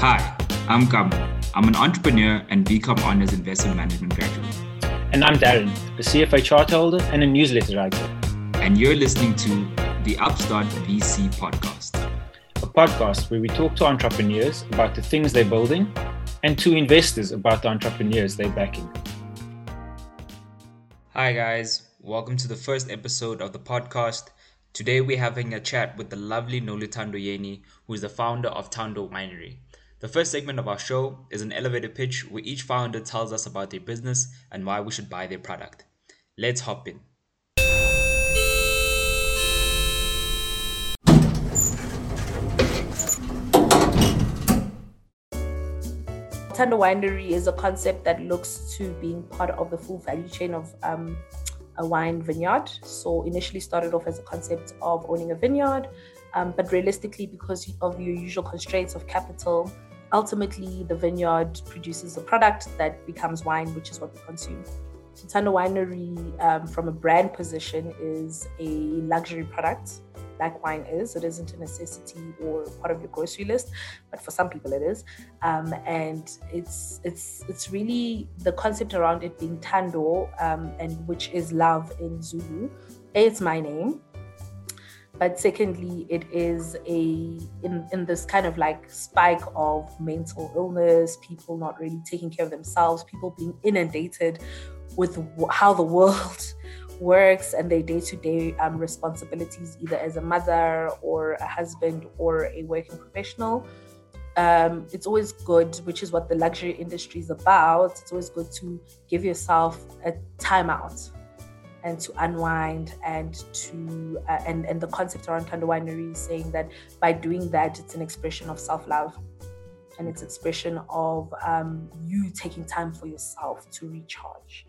Hi, I'm Kam. I'm an entrepreneur and BCom Honors Investment Management graduate. And I'm Daryn, a CFA chart holder and a newsletter writer. And you're listening to the Upstart VC podcast, a podcast where we talk to entrepreneurs about the things they're building and to investors about the entrepreneurs they're backing. Hi, guys. Welcome to the first episode of the podcast. Today, we're having a chat with the lovely Noluthando Yeni, who is the founder of Thando Winery. The first segment of our show is an elevator pitch where each founder tells us about their business and why we should buy their product. Let's hop in. Thando Winery is a concept that looks to being part of the full value chain of um, a wine vineyard. So initially started off as a concept of owning a vineyard, um, but realistically, because of your usual constraints of capital, ultimately the vineyard produces a product that becomes wine, which is what we consume. So Thando Winery, um, from a brand position, is a luxury product like wine is. It isn't a necessity or part of your grocery list, but for some people it is. Um, and it's it's it's really the concept around it being Thando, um, and which is love in Zulu. A, it's my name but secondly it is a in, in this kind of like spike of mental illness people not really taking care of themselves people being inundated with how the world works and their day-to-day um, responsibilities either as a mother or a husband or a working professional. Um, it's always good which is what the luxury industry is about. It's always good to give yourself a timeout and to unwind and to uh, and and the concept around Thando Winery is saying that by doing that it's an expression of self-love. And it's expression of um, you taking time for yourself to recharge.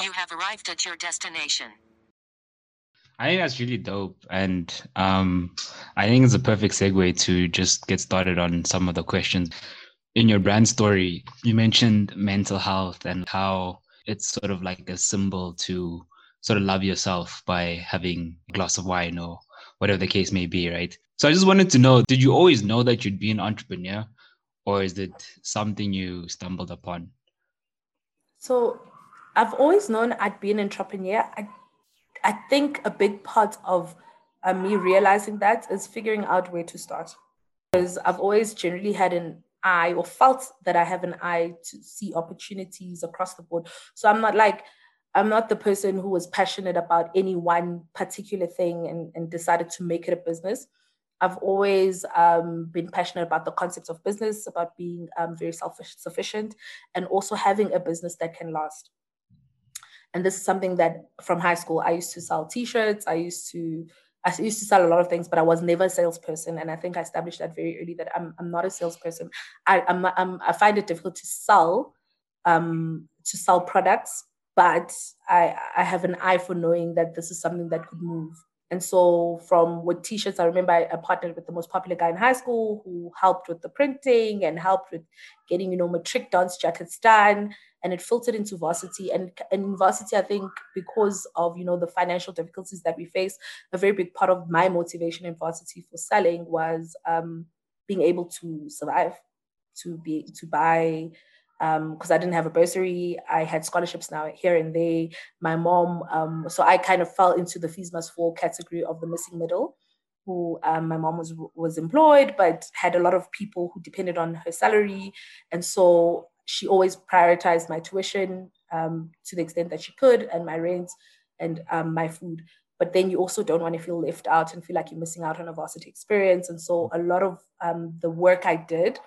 You have arrived at your destination. I think that's really dope. And um, I think it's a perfect segue to just get started on some of the questions in your brand story, you mentioned mental health and how it's sort of like a symbol to sort of love yourself by having a glass of wine or whatever the case may be, right? So I just wanted to know did you always know that you'd be an entrepreneur or is it something you stumbled upon? So I've always known I'd be an entrepreneur. I, I think a big part of uh, me realizing that is figuring out where to start. Because I've always generally had an eye or felt that I have an eye to see opportunities across the board. So I'm not like, I'm not the person who was passionate about any one particular thing and, and decided to make it a business. I've always um, been passionate about the concepts of business, about being um, very self sufficient, and also having a business that can last. And this is something that from high school, I used to sell t shirts, I used to I used to sell a lot of things, but I was never a salesperson. And I think I established that very early that I'm, I'm not a salesperson. I, I'm, I'm, i find it difficult to sell, um, to sell products, but I, I have an eye for knowing that this is something that could move. And so from with t-shirts, I remember I, I partnered with the most popular guy in high school who helped with the printing and helped with getting, you know, matric dance jackets done. And it filtered into varsity. And, and in varsity i think because of you know the financial difficulties that we face a very big part of my motivation in varsity for selling was um, being able to survive to be to buy because um, I didn't have a bursary. I had scholarships now here and there. My mom, um, so I kind of fell into the must fall category of the missing middle. Who um, my mom was was employed, but had a lot of people who depended on her salary, and so she always prioritized my tuition um, to the extent that she could and my rent and um, my food but then you also don't want to feel left out and feel like you're missing out on a varsity experience and so a lot of um, the work i did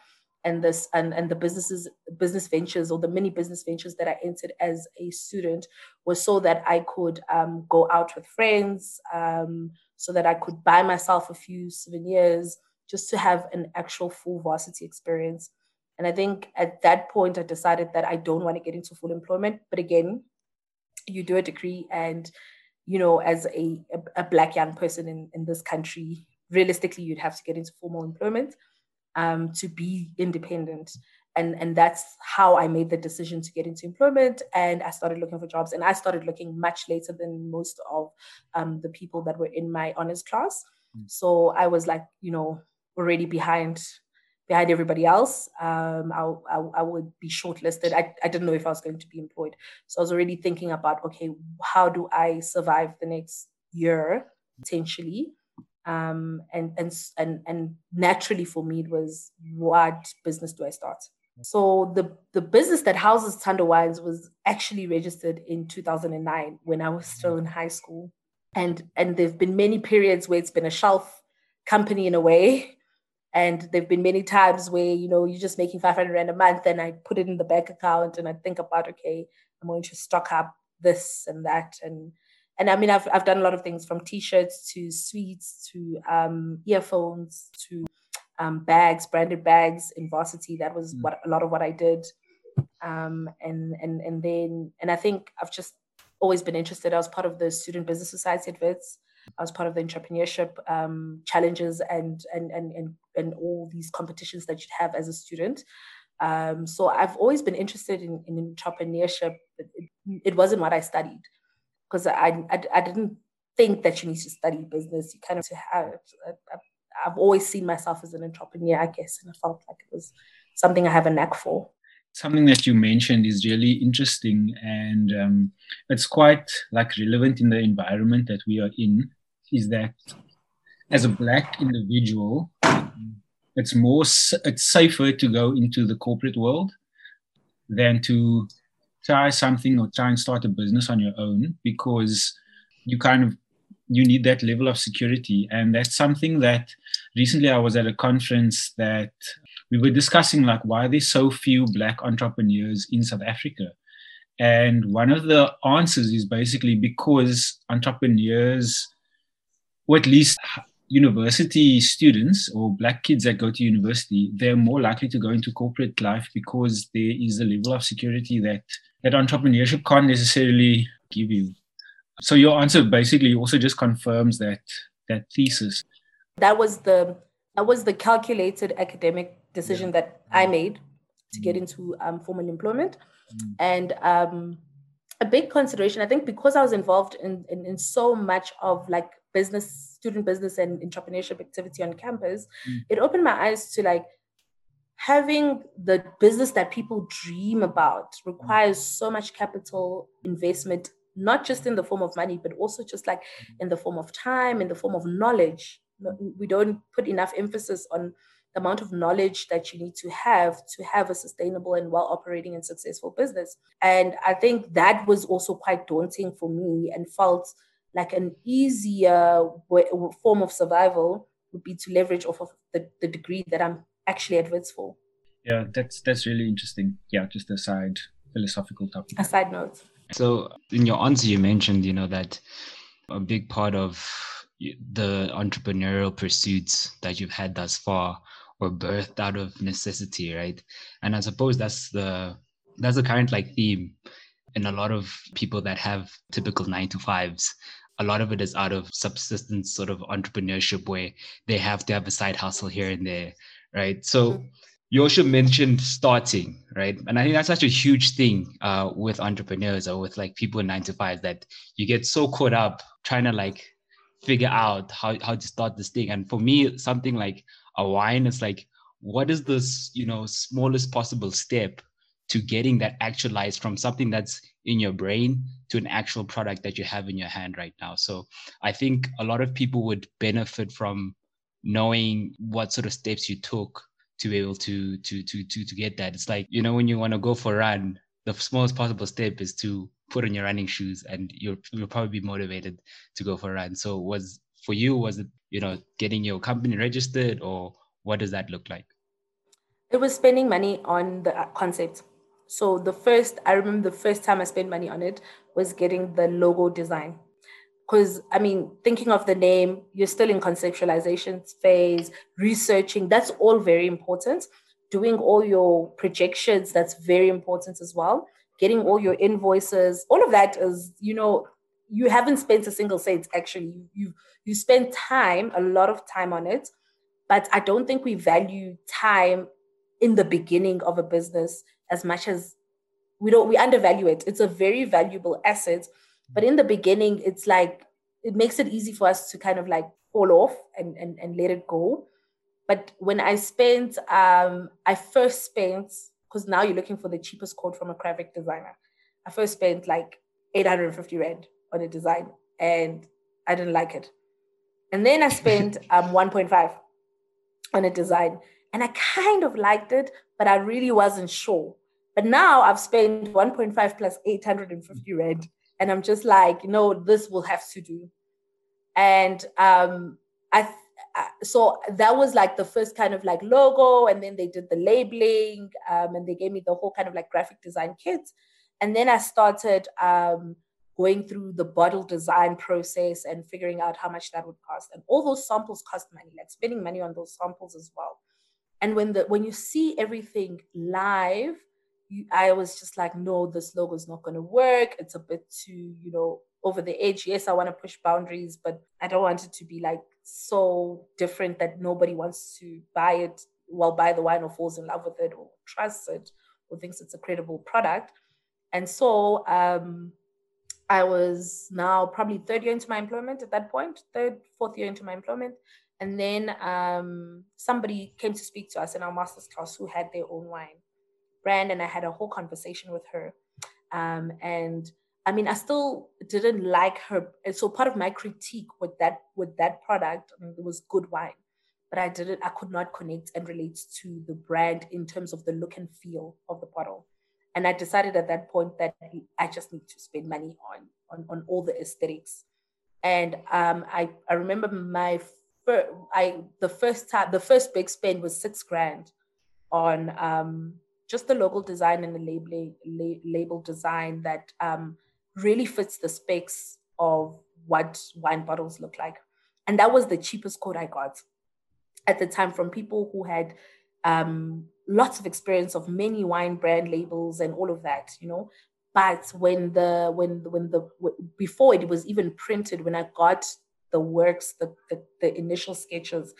and this and, and the businesses business ventures or the mini business ventures that i entered as a student was so that i could um, go out with friends um, so that i could buy myself a few souvenirs just to have an actual full varsity experience and I think at that point, I decided that I don't want to get into full employment. But again, you do a degree, and you know, as a, a, black young person in, in this country, realistically, you'd have to get into formal employment um, to be independent. And, and that's how I made the decision to get into employment. And I started looking for jobs. And I started looking much later than most of um, the people that were in my honors class. Mm. So I was like, you know, already behind behind everybody else. Um, I, I, I would be shortlisted. I, I didn't know if I was going to be employed. So I was already thinking about, okay, how do I survive the next year potentially? Um, and, and, and, and naturally for me, it was what business do I start? So the, the business that houses Thando Wines was actually registered in 2009 when I was still in high school. And, and there've been many periods where it's been a shelf company in a way and there've been many times where, you know, you're just making 500 Rand a month and I put it in the bank account and I think about, okay, I'm going to stock up this and that. And, and I mean, I've, I've done a lot of things from t-shirts to sweets to um, earphones to um, bags, branded bags in varsity. That was mm. what a lot of what I did. Um, and, and, and then, and I think I've just always been interested. I was part of the Student Business Society at Wits. I was part of the entrepreneurship um, challenges and, and and and and all these competitions that you'd have as a student. Um, so I've always been interested in, in entrepreneurship. It, it, wasn't what I studied because I, I, I didn't think that you need to study business. You kind of have. I've always seen myself as an entrepreneur, I guess, and I felt like it was something I have a knack for something that you mentioned is really interesting and um, it's quite like relevant in the environment that we are in is that as a black individual it's more it's safer to go into the corporate world than to try something or try and start a business on your own because you kind of you need that level of security and that's something that recently i was at a conference that we were discussing like why there's so few black entrepreneurs in South Africa. And one of the answers is basically because entrepreneurs, or at least university students or black kids that go to university, they're more likely to go into corporate life because there is a level of security that that entrepreneurship can't necessarily give you. So your answer basically also just confirms that that thesis. That was the that was the calculated academic decision yeah. that I made to get mm. into um, formal employment. Mm. And um, a big consideration, I think, because I was involved in, in, in, so much of like business, student business, and entrepreneurship activity on campus, mm. it opened my eyes to like having the business that people dream about requires so much capital investment not just in the form of money but also just like in the form of time in the form of knowledge we don't put enough emphasis on the amount of knowledge that you need to have to have a sustainable and well operating and successful business. And I think that was also quite daunting for me and felt like an easier way, form of survival would be to leverage off of the, the degree that I'm actually at Wits for. Yeah, that's that's really interesting. Yeah, just a side philosophical topic. A side note. So in your answer, you mentioned, you know, that a big part of the entrepreneurial pursuits that you've had thus far were birthed out of necessity, right? And I suppose that's the that's the current like theme in a lot of people that have typical nine to fives. A lot of it is out of subsistence sort of entrepreneurship where they have to have a side hustle here and there, right? So mm-hmm. you also mentioned starting, right? And I think that's such a huge thing uh, with entrepreneurs or with like people in nine to five that you get so caught up trying to like figure out how, how to start this thing. And for me, something like a wine is like, what is this, you know, smallest possible step to getting that actualized from something that's in your brain to an actual product that you have in your hand right now. So I think a lot of people would benefit from knowing what sort of steps you took to be able to to to to to get that. It's like, you know, when you want to go for a run, the smallest possible step is to put on your running shoes and you'll you'll probably be motivated to go for a run. So was for you was it you know getting your company registered or what does that look like? It was spending money on the concept. So the first I remember the first time I spent money on it was getting the logo design. Because I mean, thinking of the name, you're still in conceptualization phase, researching, that's all very important. Doing all your projections, that's very important as well getting all your invoices, all of that is, you know, you haven't spent a single cent actually. You you spend time, a lot of time on it, but I don't think we value time in the beginning of a business as much as we don't we undervalue it. It's a very valuable asset, but in the beginning, it's like it makes it easy for us to kind of like fall off and, and, and let it go. But when I spent, um, I first spent, because now you're looking for the cheapest quote from a graphic designer. I first spent like 850 Rand on a design and I didn't like it. And then I spent um, 1.5 on a design and I kind of liked it, but I really wasn't sure. But now I've spent 1.5 plus 850 Rand and I'm just like, no, this will have to do. And um, I, so that was like the first kind of like logo, and then they did the labeling, um, and they gave me the whole kind of like graphic design kit. And then I started um, going through the bottle design process and figuring out how much that would cost. And all those samples cost money, like spending money on those samples as well. And when the when you see everything live, you, I was just like, no, this logo is not going to work. It's a bit too, you know, over the edge. Yes, I want to push boundaries, but I don't want it to be like so different that nobody wants to buy it, well, buy the wine or falls in love with it or trusts it or thinks it's a credible product. And so um, I was now probably third year into my employment at that point, third, fourth year into my employment. And then um, somebody came to speak to us in our master's class who had their own wine brand, and I had a whole conversation with her. Um, and I mean, I still didn't like her. And so part of my critique with that with that product, I mean, it was good wine, but I didn't, I could not connect and relate to the brand in terms of the look and feel of the bottle. And I decided at that point that I just need to spend money on on, on all the aesthetics. And um, I I remember my first, I the first time the first big spend was six grand on um, just the local design and the labeling la- label design that um, really fits the specs of what wine bottles look like. And that was the cheapest quote I got at the time from people who had um, lots of experience of many wine brand labels and all of that, you know. But when the when when the before it was even printed, when I got the works, the, the, the initial sketches,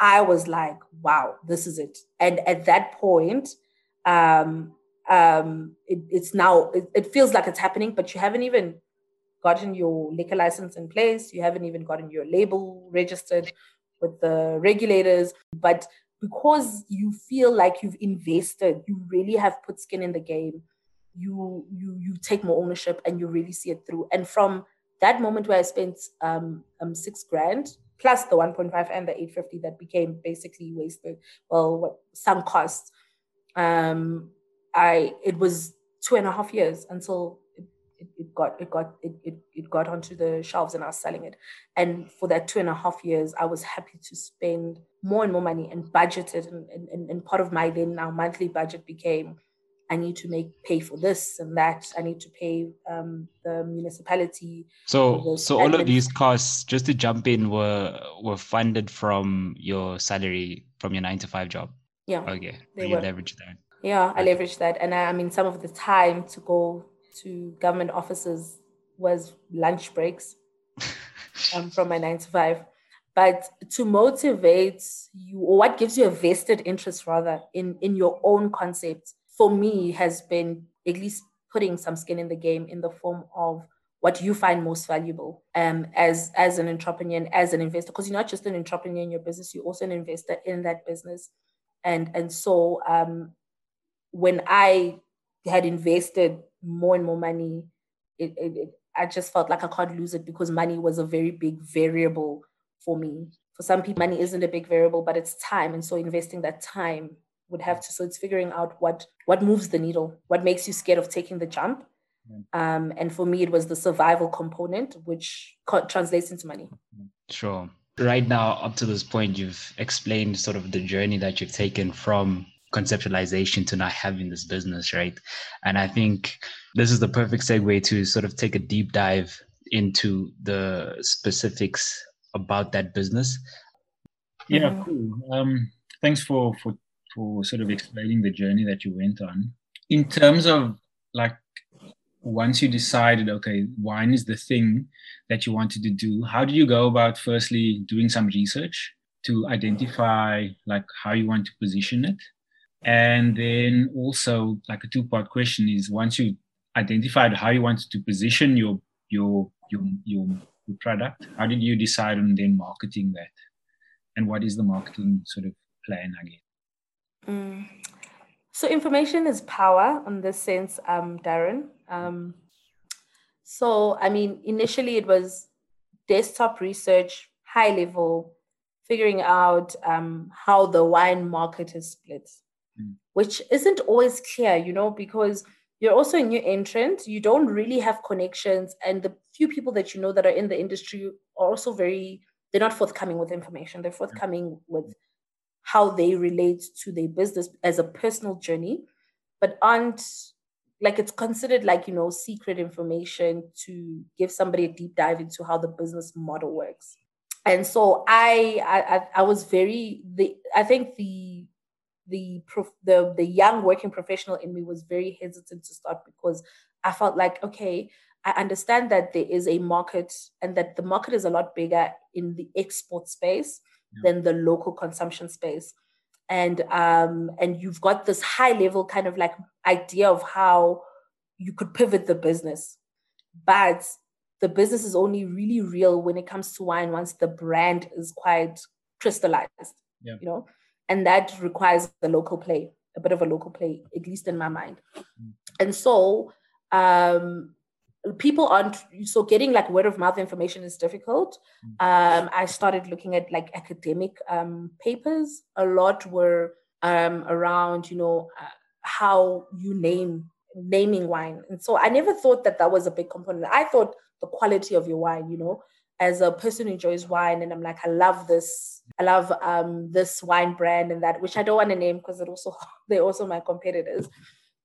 I was like, wow, this is it. And at that point, um, um, it, it's now it, it, feels like it's happening, but you haven't even gotten your liquor license in place. You haven't even gotten your label registered with the regulators. But because you feel like you've invested, you really have put skin in the game. You you you take more ownership and you really see it through. And from that moment where I spent um, um six grand plus the 1.5 and the 850 that became basically wasted, well, what some costs. Um, I it was two and a half years until it, it, it got it got it, it, it got onto the shelves and I was selling it. And for that two and a half years, I was happy to spend more and more money and budget it. And, and, and part of my then now monthly budget became I need to make pay for this and that. I need to pay um, the municipality. So, so all of these costs, just to jump in, were were funded from your salary from your nine to five job. Yeah. Okay. They you leverage that. Yeah, I leveraged that. And I, I mean, some of the time to go to government offices was lunch breaks um, from my nine to five. But to motivate you, or what gives you a vested interest rather in, in your own concept, for me, has been at least putting some skin in the game in the form of what you find most valuable um, as as an entrepreneur and as an investor because you're not just an entrepreneur in your business you're also an investor in that business and and so um, when I had invested more and more money, it, it, it, I just felt like I can't lose it because money was a very big variable for me. For some people, money isn't a big variable, but it's time. And so investing that time would have to, so it's figuring out what, what moves the needle, what makes you scared of taking the jump. Um, and for me, it was the survival component, which co- translates into money. Sure. Right now, up to this point, you've explained sort of the journey that you've taken from conceptualization to not having this business, right? And I think this is the perfect segue to sort of take a deep dive into the specifics about that business. Yeah, mm-hmm. cool. Um, thanks for for for sort of explaining the journey that you went on. In terms of like once you decided, okay, wine is the thing that you wanted to do, how do you go about firstly doing some research to identify like how you want to position it? And then also like a two-part question is once you identified how you wanted to position your your your your the product? How did you decide on then marketing that? And what is the marketing sort of plan again? Mm. So information is power in this sense, um, Daryn. Um, so I mean, initially it was desktop research, high level, figuring out um, how the wine market is split, mm. which isn't always clear, you know, because you're also a new entrant. You don't really have connections, and the few people that you know that are in the industry are also very. They're not forthcoming with information. They're forthcoming with how they relate to their business as a personal journey, but aren't like it's considered like you know secret information to give somebody a deep dive into how the business model works. And so I, I i was very the i think the the the the young working professional in me was very hesitant to start because i felt like okay i understand that there is a market and that the market is a lot bigger in the export space yeah. than the local consumption space and um and you've got this high level kind of like idea of how you could pivot the business but the business is only really real when it comes to wine once the brand is quite crystallized yeah. you know and that requires the local play a bit of a local play at least in my mind mm. and so um people aren't so getting like word of mouth information is difficult. Mm. um i started looking at like academic um papers a lot were um around you know uh, how you name naming wine. And so i never thought that that was a big component. I thought the quality of your wine you know as a person who enjoys wine and i'm like i love this i love um this wine brand and that which i don't want to name because it also they're also my competitors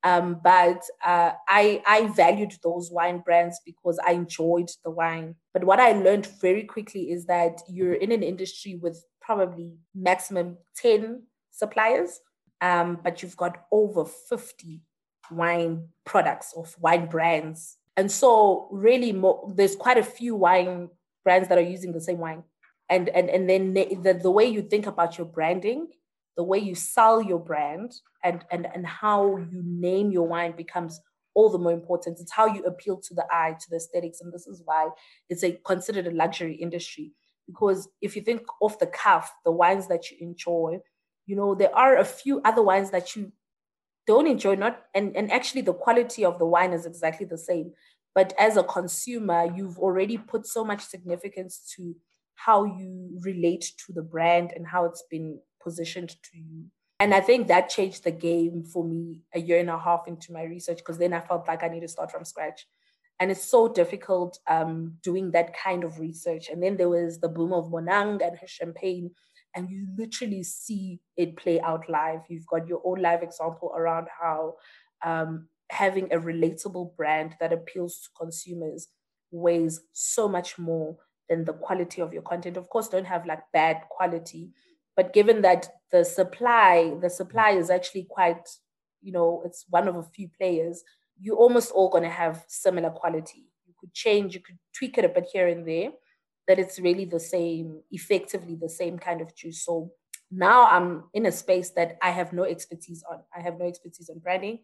um, but uh, I I valued those wine brands because I enjoyed the wine. But what I learned very quickly is that you're in an industry with probably maximum ten suppliers, um, but you've got over fifty wine products of wine brands, and so really mo- there's quite a few wine brands that are using the same wine, and and and then the, the way you think about your branding the way you sell your brand and and and how you name your wine becomes all the more important. It's how you appeal to the eye, to the aesthetics, and this is why it's a considered a luxury industry. Because if you think off the cuff, the wines that you enjoy, you know there are a few other wines that you don't enjoy. Not and and actually the quality of the wine is exactly the same. But as a consumer, you've already put so much significance to how you relate to the brand and how it's been positioned to you. And I think that changed the game for me a year and a half into my research because then I felt like I need to start from scratch. And it's so difficult um, doing that kind of research. And then there was the boom of Bonang and her champagne, and you literally see it play out live. You've got your own live example around how um, having a relatable brand that appeals to consumers weighs so much more than the quality of your content. Of course, don't have like bad quality, but given that the supply, the supply is actually quite, you know, it's one of a few players, you're almost all going to have similar quality. You could change, you could tweak it a bit here and there, that it's really the same, effectively the same kind of juice. So now I'm in a space that I have no expertise on. I have no expertise on branding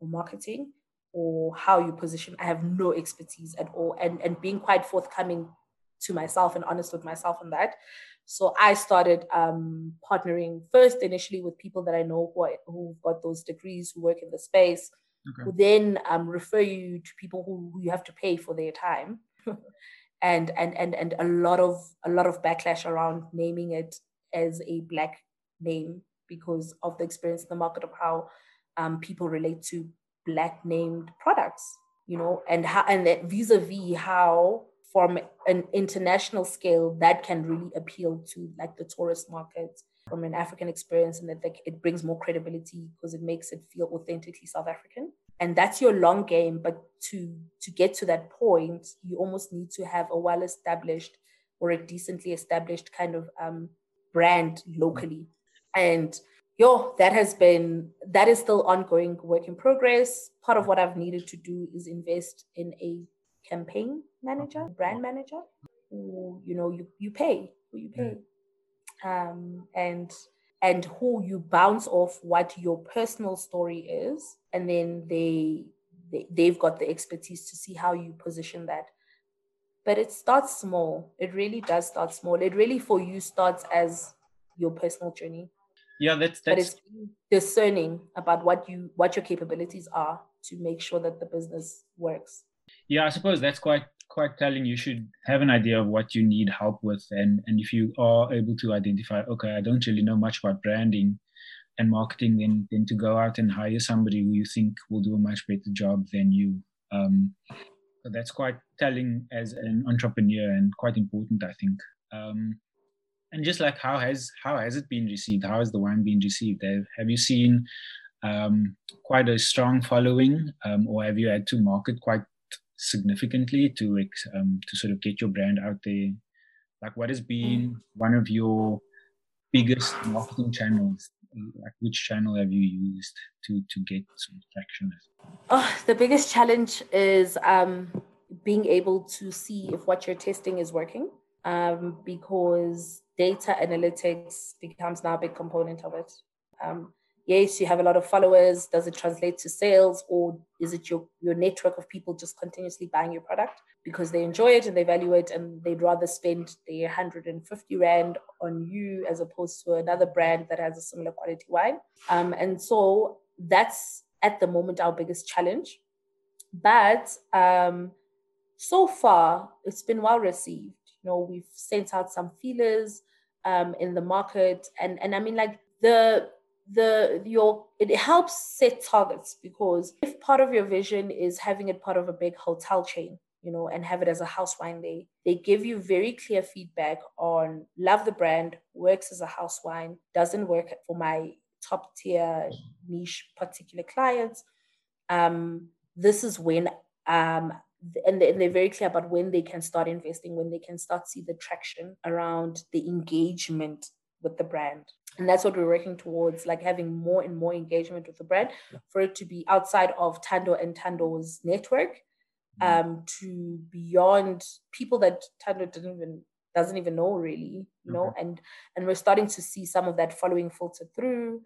or marketing or how you position. I have no expertise at all. And and being quite forthcoming to myself and honest with myself on that. So I started um, partnering first initially with people that I know who are, who've got those degrees, who work in the space, okay. who then um, refer you to people who, who you have to pay for their time. and and and and a lot of a lot of backlash around naming it as a black name because of the experience in the market of how um, people relate to black named products you know and how and that vis-a-vis how from an international scale that can really appeal to like the tourist market from an African experience and that it brings more credibility because it makes it feel authentically South African. And that's your long game. But to to get to that point, you almost need to have a well established or a decently established kind of um, brand locally. And yo, that has been that is still ongoing work in progress. Part of what I've needed to do is invest in a campaign manager, brand manager, who you know you you pay, who you pay, um, and and who you bounce off what your personal story is, and then they, they they've got the expertise to see how you position that. but it starts small. It really does start small. It really for you starts as your personal journey. Yeah, that's But that's it's discerning about what you what your capabilities are to make sure that the business works. Yeah. I suppose that's quite quite telling. You should have an idea of what you need help with, and and if you are able to identify, okay, I don't really know much about branding and marketing, then then to go out and hire somebody who you think will do a much better job than you. Um, that's quite telling as an entrepreneur and quite important, I think. Um, and just like how has how has it been received? How has the wine been received? Have, have you seen um, quite a strong following, um, or have you had to market quite significantly to um, to sort of get your brand out there? Like, what has been one of your biggest marketing channels? Like, which channel have you used to to get some traction? Oh, the biggest challenge is um, being able to see if what you're testing is working um, because data analytics becomes now a big component of it. Um, yes, you have a lot of followers. Does it translate to sales or is it your, your network of people just continuously buying your product because they enjoy it and they value it and they'd rather spend the 150 Rand on you as opposed to another brand that has a similar quality wine? Um, and so that's at the moment our biggest challenge. But um, so far, it's been well received. You know, we've sent out some feelers um, in the market, and and I mean, like the the your it helps set targets because if part of your vision is having it part of a big hotel chain you know and have it as a house wine day they give you very clear feedback on love the brand works as a house wine doesn't work for my top tier niche particular clients. Um this is when um they- and they're very clear about when they can start investing when they can start see the traction around the engagement with the brand and that's what we're working towards like having more and more engagement with the brand for it to be outside of Thando and Thando's network um to beyond people that Thando didn't even doesn't even know really you know? And and we're starting to see some of that following filter through.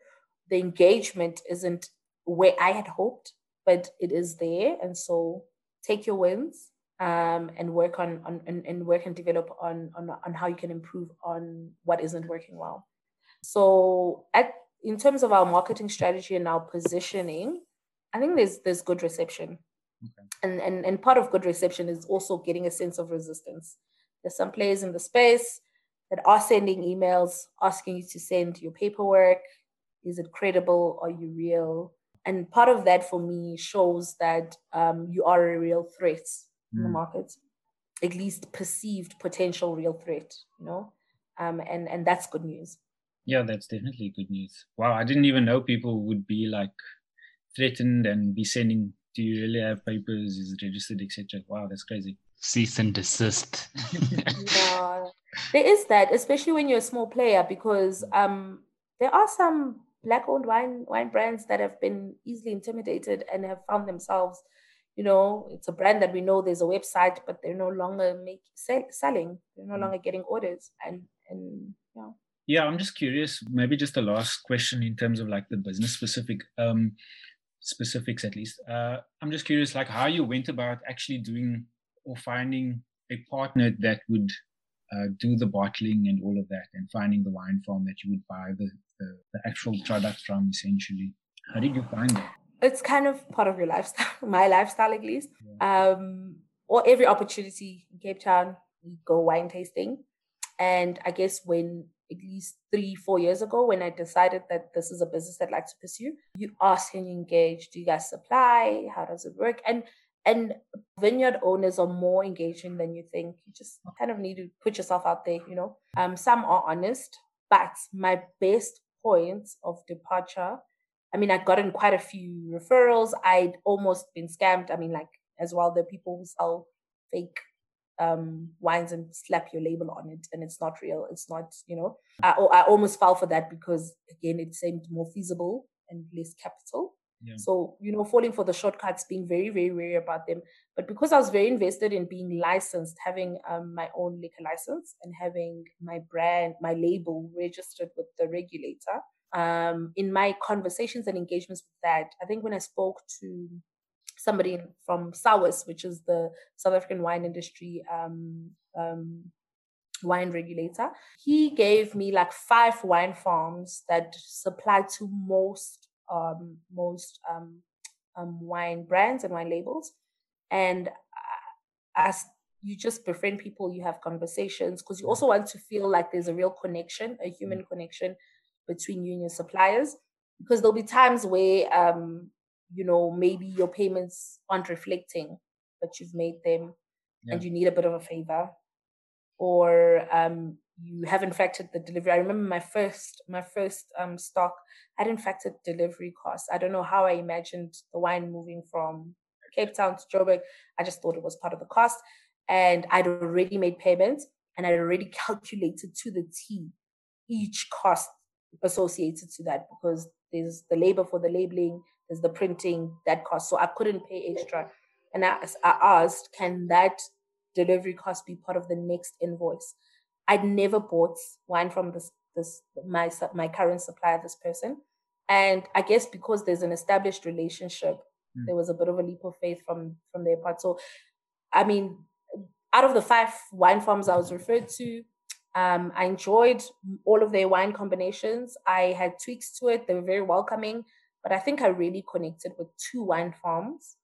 The engagement isn't where i had hoped but it is there. And so take your wins um, and work on, on and, and work and develop on, on on how you can improve on what isn't working well so at in terms of our marketing strategy and our positioning i think there's there's good reception. And, and and part of good reception is also getting a sense of resistance. There's some players in the space that are sending emails asking you to send your paperwork. Is it credible? Are you real? And part of that for me shows that um, you are a real threat in the Mm. market at least perceived potential real threat you know? Um, and and that's good news Yeah, that's definitely good news. Wow, I didn't even know people would be like threatened and be sending. Do you really have papers? Is it registered, etc.? Wow, that's crazy. Cease and desist. yeah there is that especially when you're a small player because um there are some black owned wine wine brands that have been easily intimidated and have found themselves you know it's a brand that we know there's a website but they're no longer make sell, selling they're no Mm. longer getting orders and and yeah Yeah, I'm just curious. Maybe just the last question in terms of like the business specific um, specifics, at least. Uh, I'm just curious, like how you went about actually doing or finding a partner that would uh, do the bottling and all of that, and finding the wine farm that you would buy the, the, the actual product from, essentially. How did you find that? it's kind of part of your lifestyle my lifestyle at least um or every opportunity in cape town we go wine tasting and i guess when at least three four years ago when i decided that this is a business i'd like to pursue. You ask and you engage do you guys supply? How does it work? And and vineyard owners are more engaging than you think. You just kind of need to put yourself out there you know? Um some are honest but my best points of departure I mean, I'd gotten quite a few referrals. I'd almost been scammed. I mean, like as well, the people who sell fake um, wines and slap your label on it, and it's not real. It's not, you know. I, I almost fell for that because again, it seemed more feasible and less capital. Yeah. So you know, falling for the shortcuts, being very, very wary about them. But because I was very invested in being licensed, having um, my own liquor license, and having my brand, my label registered with the regulator, um, in my conversations and engagements with that, I think when I spoke to somebody from SAWIS, which is the South African wine industry um, um, wine regulator. He gave me like five wine farms that supply to most um, most um, um, wine brands and wine labels, and as you just befriend people, you have conversations because you also want to feel like there's a real connection, a human connection between you and your suppliers. Because there'll be times where um, you know, maybe your payments aren't reflecting that you've made them yeah. and you need a bit of a favor. Or um, you haven't factored the delivery. I remember my first my first um, stock I hadn't factored delivery costs. I don't know how I imagined the wine moving from Cape Town to Joburg. I just thought it was part of the cost. And I'd already made payments and I'd already calculated to the T each cost associated to that because there's the labor for the labeling, there's the printing that cost. So I couldn't pay extra. And I, I asked, can that delivery cost be part of the next invoice? I'd never bought wine from this this my my current supplier, this person, and I guess because there's an established relationship, mm. there was a bit of a leap of faith from from their part. So, I mean, out of the five wine farms I was referred to, um, I enjoyed all of their wine combinations. I had tweaks to it; they were very welcoming. But I think I really connected with two wine farms,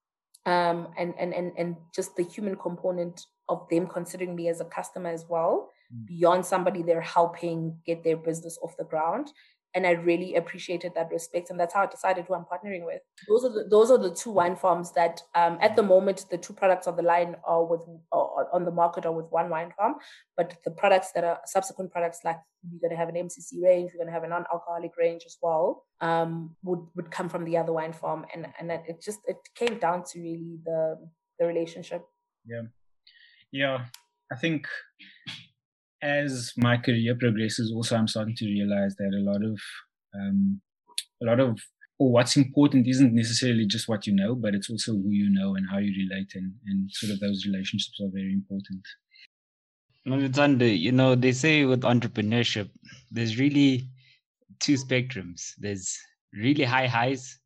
um, and and and and just the human component of them considering me as a customer as well, mm. beyond somebody they're helping get their business off the ground and I really appreciated that respect, and that's how I decided who I'm partnering with. Those are the, those are the two wine farms that, um, at the moment, the two products on the line are with are on the market are with one wine farm, but the products that are subsequent products, like we're going to have an MCC range, we're going to have a non-alcoholic range as well, um, would would come from the other wine farm, and and it just it came down to really the the relationship. Yeah, yeah, I think as my career progresses, also I'm starting to realize that a lot of um, a lot of or what's important isn't necessarily just what you know, but it's also who you know and how you relate, and, and sort of those relationships are very important. under, you know, they say with entrepreneurship, there's really two spectrums. There's really high highs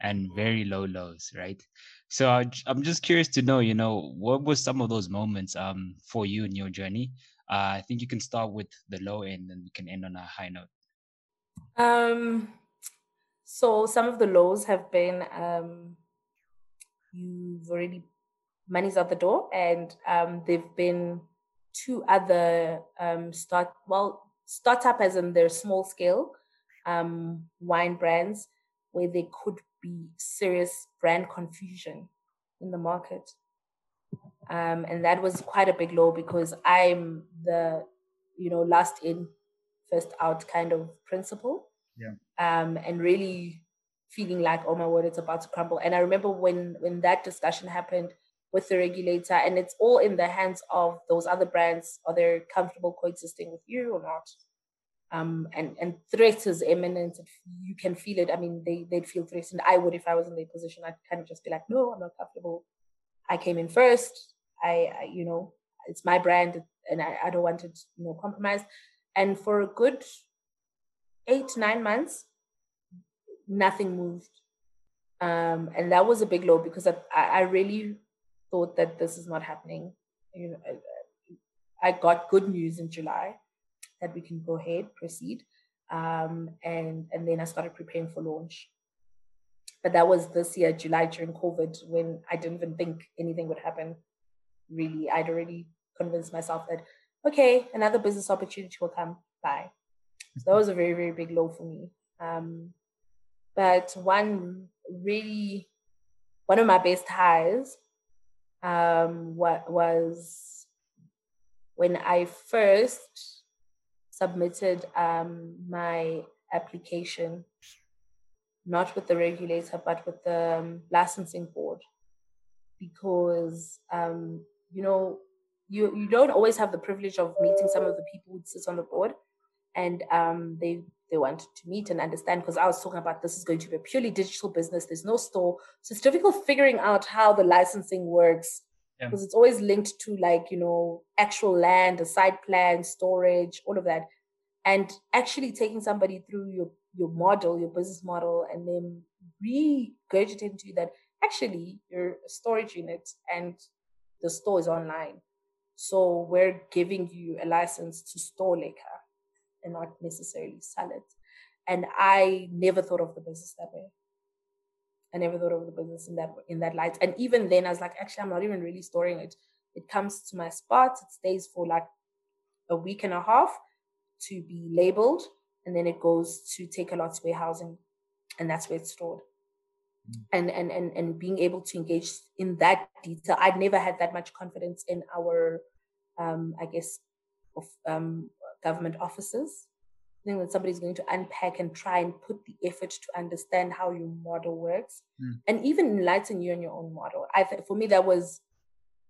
and very low lows, right? So I'm just curious to know, you know, what were some of those moments um for you in your journey? Uh, I think you can start with the low end and we can end on a high note. Um, so some of the lows have been um, you've already money's out the door, and um, there've been two other um, start well startup as in their small scale um, wine brands where they could be serious brand confusion in the market. Um, and that was quite a big low because I'm the, you know, last in, first out kind of principle. Yeah. Um, and really feeling like, oh my word, it's about to crumble. And I remember when when that discussion happened with the regulator, and it's all in the hands of those other brands. Are they comfortable coexisting with you or not? Um, and and threat is imminent. You can feel it. I mean, they they'd feel threatened. I would if I was in their position. I'd kind of just be like, no, I'm not comfortable. I came in first. I, I you know, it's my brand and I, I don't want it, you know, compromised. And for a good eight, nine months, nothing moved. Um, and that was a big low because I, I really thought that this is not happening. You know, I, I got good news in July that we can go ahead, proceed. Um, and and then I started preparing for launch. But that was this year, July during COVID, when I didn't even think anything would happen really, I'd already convinced myself that, okay, another business opportunity will come by. So that was a very, very big low for me. Um, but one really, one of my best highs um, was when I first submitted um, my application, not with the regulator, but with the um, licensing board, because um, you know, you you don't always have the privilege of meeting some of the people who sit on the board, and um, they they wanted to meet and understand because I was talking about this is going to be a purely digital business. There's no store, so it's difficult figuring out how the licensing works because yeah. it's always linked to like you know actual land, the site plan, storage, all of that, and actually taking somebody through your your model, your business model, and then regurgitating to you that actually, you're a storage unit and the store is online. So we're giving you a license to store liquor and not necessarily sell it. And I never thought of the business that way. I never thought of the business in that in that light. And even then, I was like, actually, I'm not even really storing it. It comes to my spot. It stays for like a week and a half to be labeled, and then it goes to Takealot Takealot's warehousing, and that's where it's stored. Mm. And, and and and being able to engage in that detail, I'd never had that much confidence in our, um, I guess, of um, government offices think when somebody's going to unpack and try and put the effort to understand how your model works. Mm. and even enlighten you on your own model. I think for me that was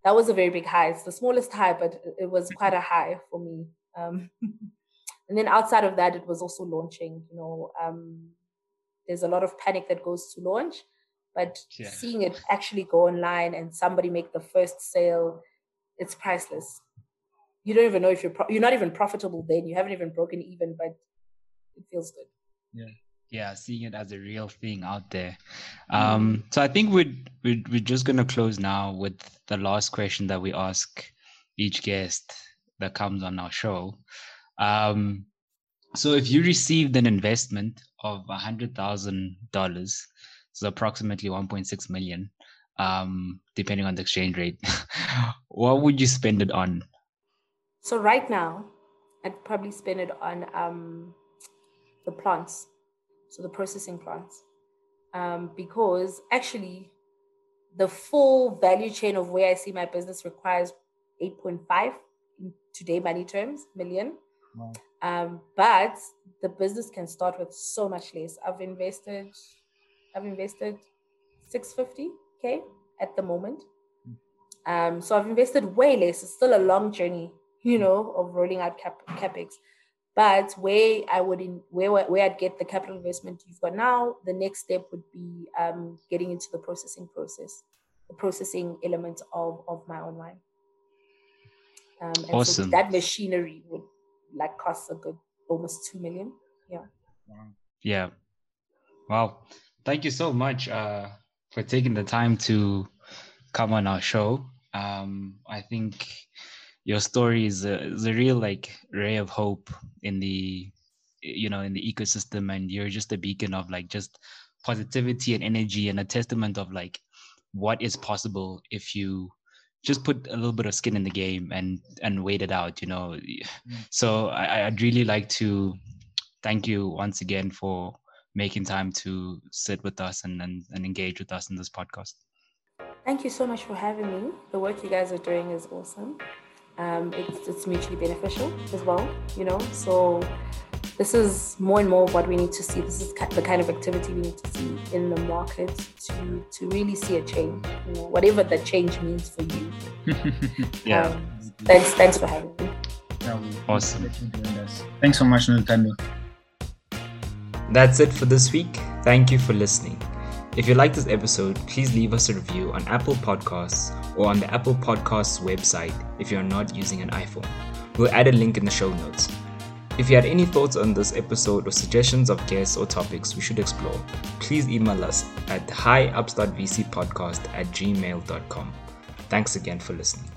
that was a very big high. It's the smallest high but it was quite a high for me. Um, and then outside of that it was also launching you know um, there's a lot of panic that goes to launch but yeah. seeing it actually go online and somebody make the first sale it's priceless. You don't even know if you're pro- you're not even profitable then. You haven't even broken even but it feels good. Yeah. Yeah seeing it as a real thing out there. Um so i think we're we're, we're just going to close now with the last question that we ask each guest that comes on our show. Um so if you received an investment of a hundred thousand dollars so approximately 1.6 million um depending on the exchange rate what would you spend it on? So right now, I'd probably spend it on um, the plants, so the processing plants, um, because actually, the full value chain of where I see my business requires 8.5 in today money terms million. Wow. Um, but the business can start with so much less. I've invested, I've invested 650k at the moment. Hmm. Um, so I've invested way less. It's still a long journey you know, of rolling out cap, capex. But where I would in where where I'd get the capital investment you've got now, the next step would be um, getting into the processing process, the processing element of of my online. Um, and awesome. So that machinery would like cost a good almost two million. Yeah. Wow. Yeah. Wow. Thank you so much uh, for taking the time to come on our show. Um, I think your story is a, is a real like ray of hope in the you know in the ecosystem and you're just a beacon of like just positivity and energy and a testament of like what is possible if you just put a little bit of skin in the game and and wait it out you know? Mm. so I, i'd really like to thank you once again for making time to sit with us and, and, and engage with us in this podcast. Thank you so much for having me. The work you guys are doing is awesome um, it's, it's mutually beneficial as well, you know. So this is more and more what we need to see. This is the kind of activity we need to see in the market to to really see a change. You know, whatever that change means for you. yeah. Um, thanks. Thanks for having me. awesome. Thanks so much, Noluthando. That's it for this week. Thank you for listening. If you like this episode, please leave us a review on Apple Podcasts or on the Apple Podcasts website if you are not using an iPhone. We'll add a link in the show notes. If you had any thoughts on this episode or suggestions of guests or topics we should explore, please email us at hiupstartvcpodcast at gmail.com. Thanks again for listening.